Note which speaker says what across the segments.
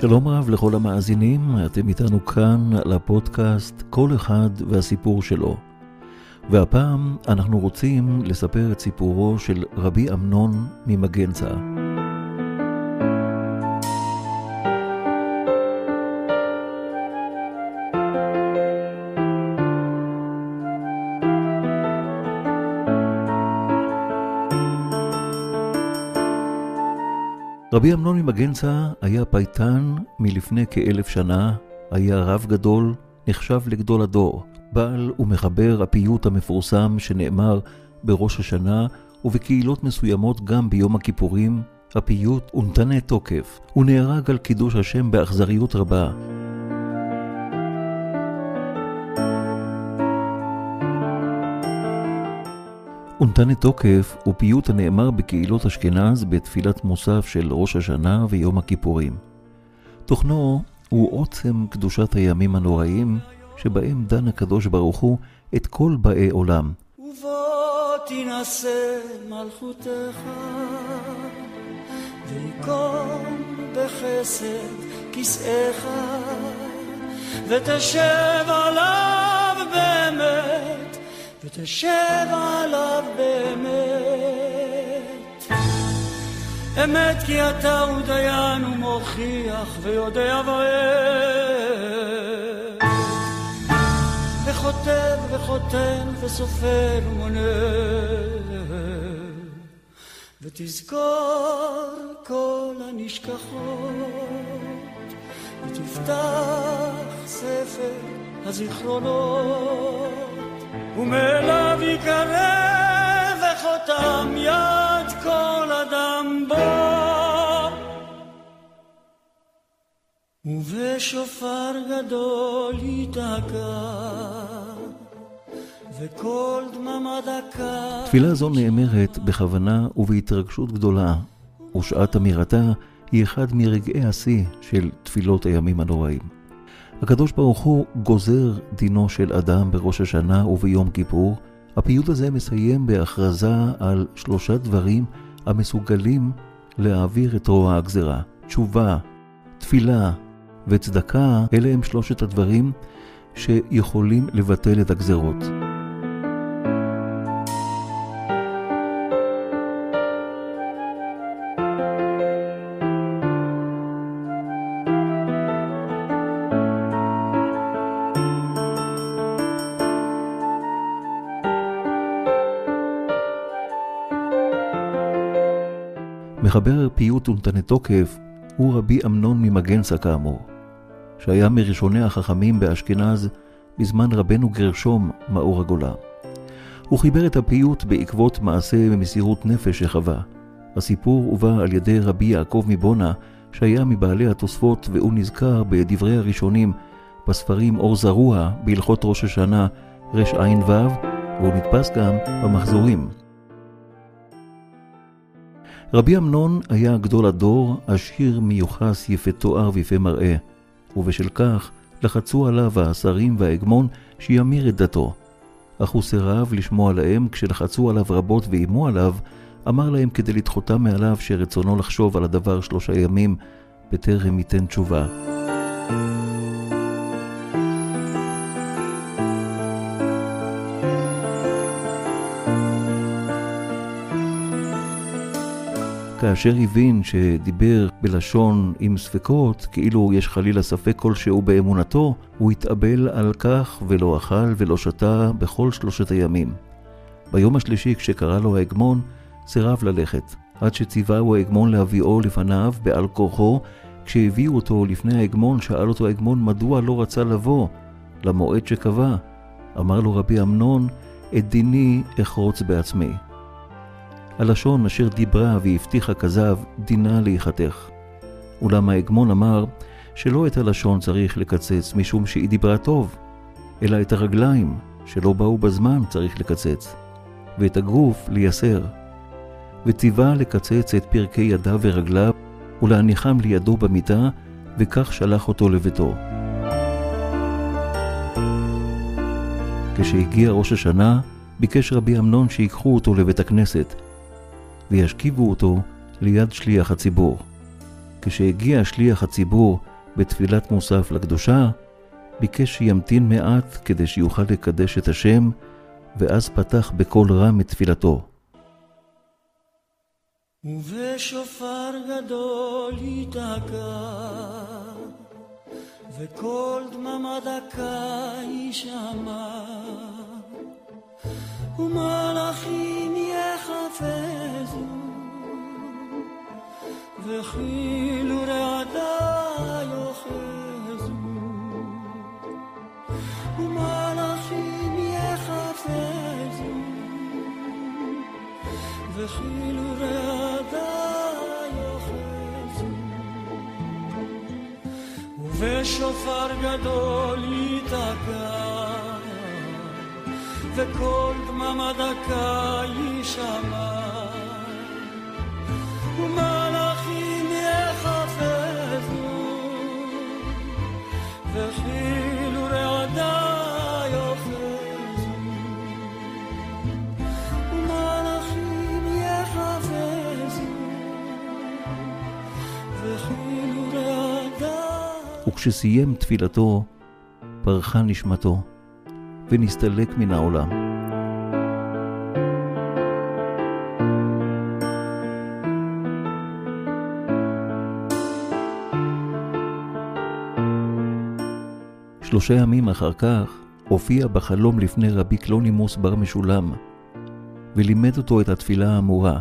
Speaker 1: שלום רב לכל המאזינים, אתם איתנו כאן לפודקאסט כל אחד והסיפור שלו. והפעם אנחנו רוצים לספר את סיפורו של רבי אמנון ממגנצה. רבי אמנון ממגנצה היה פייטן מלפני כאלף שנה, היה רב גדול, נחשב לגדול הדור, בעל ומחבר הפיוט המפורסם שנאמר בראש השנה ובקהילות מסוימות גם ביום הכיפורים, הפיוט ונתנה תוקף, הוא נהרג על קידוש השם באכזריות רבה. ונתן תוקף הוא פיוט הנאמר בקהילות אשכנז בתפילת מוסף של ראש השנה ויום הכיפורים. תוכנו הוא עוצם קדושת הימים הנוראים, שבהם דן הקדוש ברוך הוא את כל באי עולם.
Speaker 2: ובוא תינשא מלכותך, ויקום בחסד כסאיך, ותשב עליו באמת. ותשב עליו באמת. אמת כי אתה הוא דיין ומוכיח ויודע ואוהב. וכותב וחותן וסופר ומונה. ותזכור כל הנשכחות, ותפתח ספר הזיכרונות. ומאליו יקרא וחותם יד כל אדם בו ובשופר גדול ייתקע וכל דממה דקה
Speaker 1: תפילה זו נאמרת בכוונה ובהתרגשות גדולה ושעת אמירתה היא אחד מרגעי השיא של תפילות הימים הנוראים. הקדוש ברוך הוא גוזר דינו של אדם בראש השנה וביום כיפור. הפיוט הזה מסיים בהכרזה על שלושה דברים המסוגלים להעביר את רוע הגזרה. תשובה, תפילה וצדקה, אלה הם שלושת הדברים שיכולים לבטל את הגזרות. מחבר פיוט ונתני תוקף הוא רבי אמנון ממגנצה כאמור, שהיה מראשוני החכמים באשכנז בזמן רבנו גרשום מאור הגולה. הוא חיבר את הפיוט בעקבות מעשה במסירות נפש שחווה. הסיפור הובא על ידי רבי יעקב מבונה, שהיה מבעלי התוספות והוא נזכר בדברי הראשונים בספרים אור זרוע בהלכות ראש השנה רע"ו, והוא נתפס גם במחזורים. רבי אמנון היה גדול הדור, עשיר מיוחס, יפה תואר ויפה מראה, ובשל כך לחצו עליו השרים וההגמון שימיר את דתו. אך הוא סירב לשמוע להם, כשלחצו עליו רבות ואיימו עליו, אמר להם כדי לדחותם מעליו שרצונו לחשוב על הדבר שלושה ימים, בטרם ייתן תשובה. כאשר הבין שדיבר בלשון עם ספקות, כאילו יש חלילה ספק כלשהו באמונתו, הוא התאבל על כך ולא אכל ולא שתה בכל שלושת הימים. ביום השלישי, כשקרא לו ההגמון, סירב ללכת, עד שציווהו ההגמון להביאו לפניו בעל כורחו. כשהביאו אותו לפני ההגמון, שאל אותו ההגמון מדוע לא רצה לבוא למועד שקבע. אמר לו רבי אמנון, את דיני אחרוץ בעצמי. הלשון אשר דיברה והבטיחה כזב, דינה להיחתך. אולם ההגמון אמר שלא את הלשון צריך לקצץ משום שהיא דיברה טוב, אלא את הרגליים שלא באו בזמן צריך לקצץ, ואת הגוף לייסר. וציווה לקצץ את פרקי ידיו ורגליו ולהניחם לידו במיטה, וכך שלח אותו לביתו. כשהגיע ראש השנה, ביקש רבי אמנון שיקחו אותו לבית הכנסת, וישכיבו אותו ליד שליח הציבור. כשהגיע שליח הציבור בתפילת מוסף לקדושה, ביקש שימתין מעט כדי שיוכל לקדש את השם, ואז פתח בקול רם את תפילתו.
Speaker 2: ובשופר גדול ייתקע, וקול דממה דקה יישמע, ומלאכים יחפזו, וכאילו רעדה יאחזו, ומלאכים יחפזו, וכאילו רעדה יאחזו, ובשופר גדול ייתקע, וקול דממה דקה יישמע, ומלאכים יחפזו, וכאילו רעדה יאחזו, ומלאכים יחפזו, וכאילו רעדה
Speaker 1: וכשסיים תפילתו, פרחה נשמתו, ונסתלק מן העולם. שלושה ימים אחר כך הופיע בחלום לפני רבי קלונימוס בר משולם, ולימד אותו את התפילה האמורה.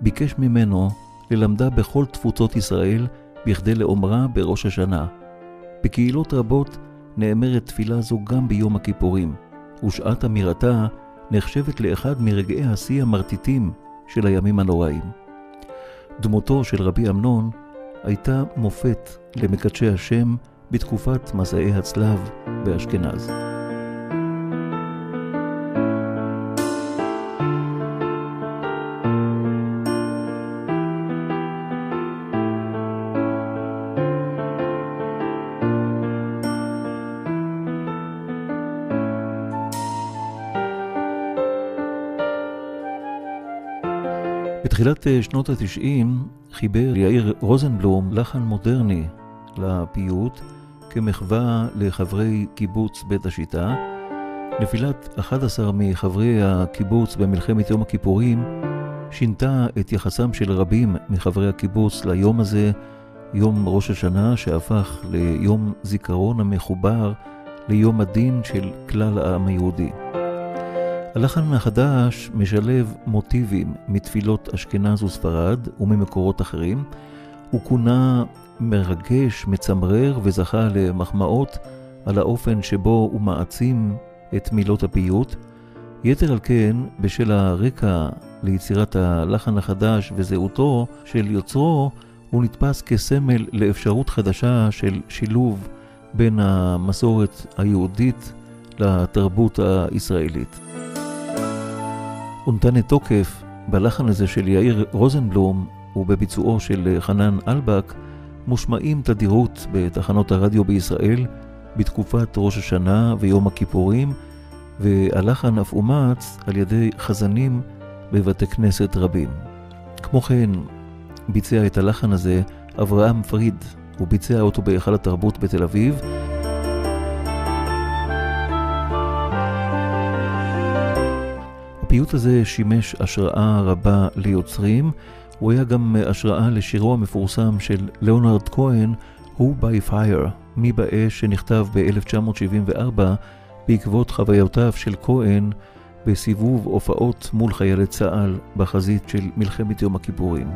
Speaker 1: ביקש ממנו ללמדה בכל תפוצות ישראל בכדי לאומרה בראש השנה. בקהילות רבות נאמרת תפילה זו גם ביום הכיפורים, ושעת אמירתה נחשבת לאחד מרגעי השיא המרטיטים של הימים הנוראים. דמותו של רבי אמנון הייתה מופת למקדשי השם בתקופת מסעי הצלב באשכנז. בתחילת אה, שנות התשעים חיבר יאיר רוזנבלום לחן מודרני לפיוט כמחווה לחברי קיבוץ בית השיטה. נפילת 11 מחברי הקיבוץ במלחמת יום הכיפורים שינתה את יחסם של רבים מחברי הקיבוץ ליום הזה, יום ראש השנה שהפך ליום זיכרון המחובר ליום הדין של כלל העם היהודי. הלחן החדש משלב מוטיבים מתפילות אשכנז וספרד וממקורות אחרים. הוא כונה מרגש, מצמרר וזכה למחמאות על האופן שבו הוא מעצים את מילות הפיוט. יתר על כן, בשל הרקע ליצירת הלחן החדש וזהותו של יוצרו, הוא נתפס כסמל לאפשרות חדשה של שילוב בין המסורת היהודית לתרבות הישראלית. את תוקף בלחן הזה של יאיר רוזנבלום ובביצועו של חנן אלבק, מושמעים תדירות בתחנות הרדיו בישראל בתקופת ראש השנה ויום הכיפורים, והלחן אף אומץ על ידי חזנים בבתי כנסת רבים. כמו כן, ביצע את הלחן הזה אברהם פריד, הוא ביצע אותו בהיכל התרבות בתל אביב. הפיוט הזה שימש השראה רבה ליוצרים, הוא היה גם השראה לשירו המפורסם של ליאונרד כהן, Who by Fire, מי באש, שנכתב ב-1974 בעקבות חוויותיו של כהן בסיבוב הופעות מול חיילי צה"ל בחזית של מלחמת יום הכיפורים.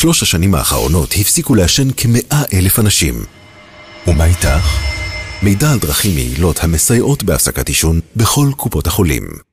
Speaker 3: בשלוש השנים האחרונות הפסיקו לעשן כמאה אלף אנשים. ומה איתך? מידע על דרכים יעילות המסייעות בהפסקת עישון בכל קופות החולים.